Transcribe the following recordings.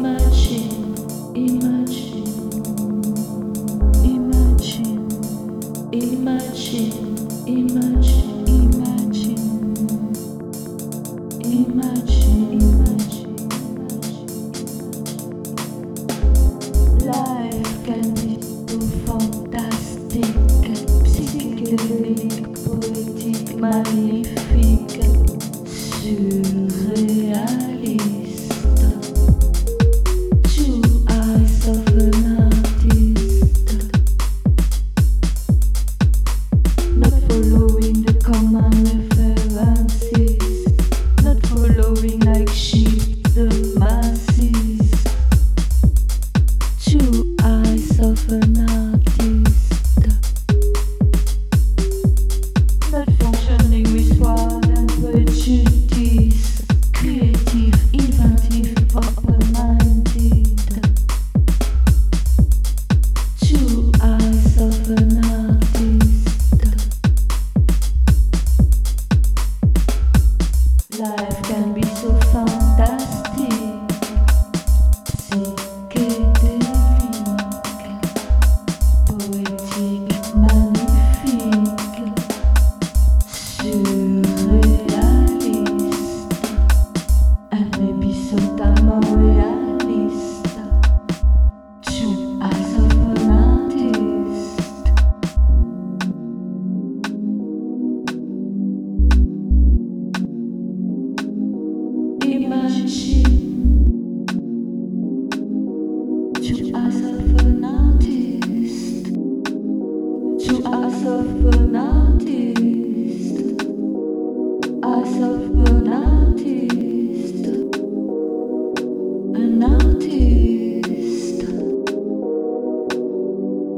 imagine, imagine, imagine. imagine.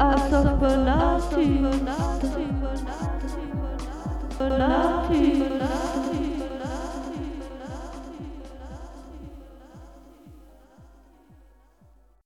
as of Velati, Velati, Velati, Velati, Velati.